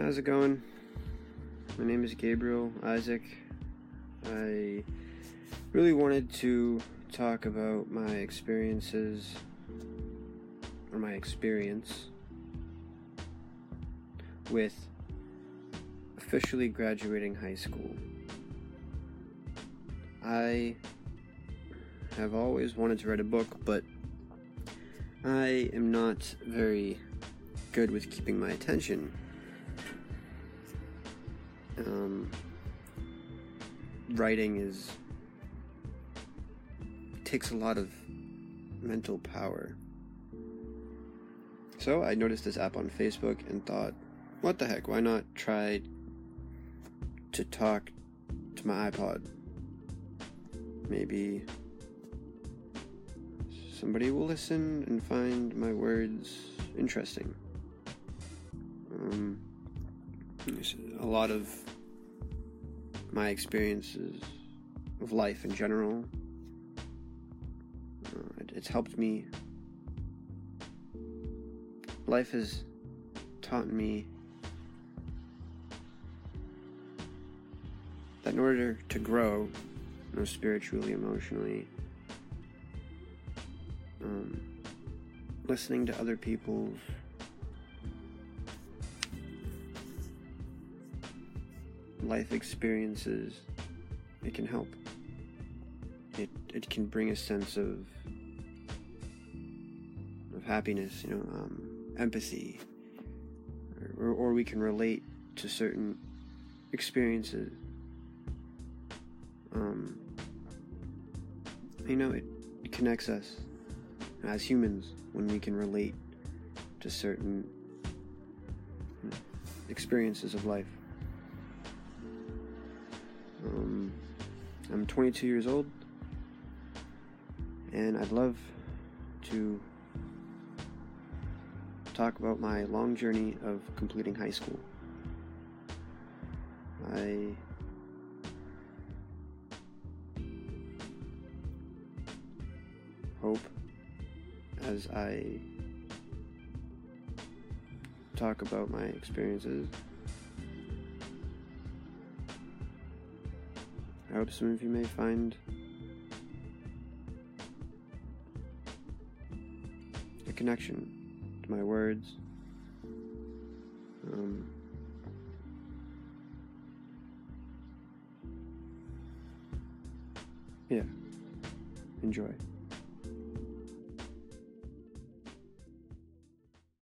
How's it going? My name is Gabriel Isaac. I really wanted to talk about my experiences or my experience with officially graduating high school. I have always wanted to write a book, but I am not very good with keeping my attention. Um, writing is takes a lot of mental power. So I noticed this app on Facebook and thought, what the heck, why not try to talk to my iPod? Maybe somebody will listen and find my words interesting. A lot of my experiences of life in general. Uh, it, it's helped me. Life has taught me that in order to grow, you know, spiritually, emotionally, um, listening to other people's life experiences, it can help. It it can bring a sense of of happiness, you know, um, empathy, or, or we can relate to certain experiences. Um, you know, it, it connects us as humans when we can relate to certain experiences of life. Um, I'm 22 years old, and I'd love to talk about my long journey of completing high school. I hope as I talk about my experiences I hope some of you may find a connection to my words. Um, yeah, enjoy.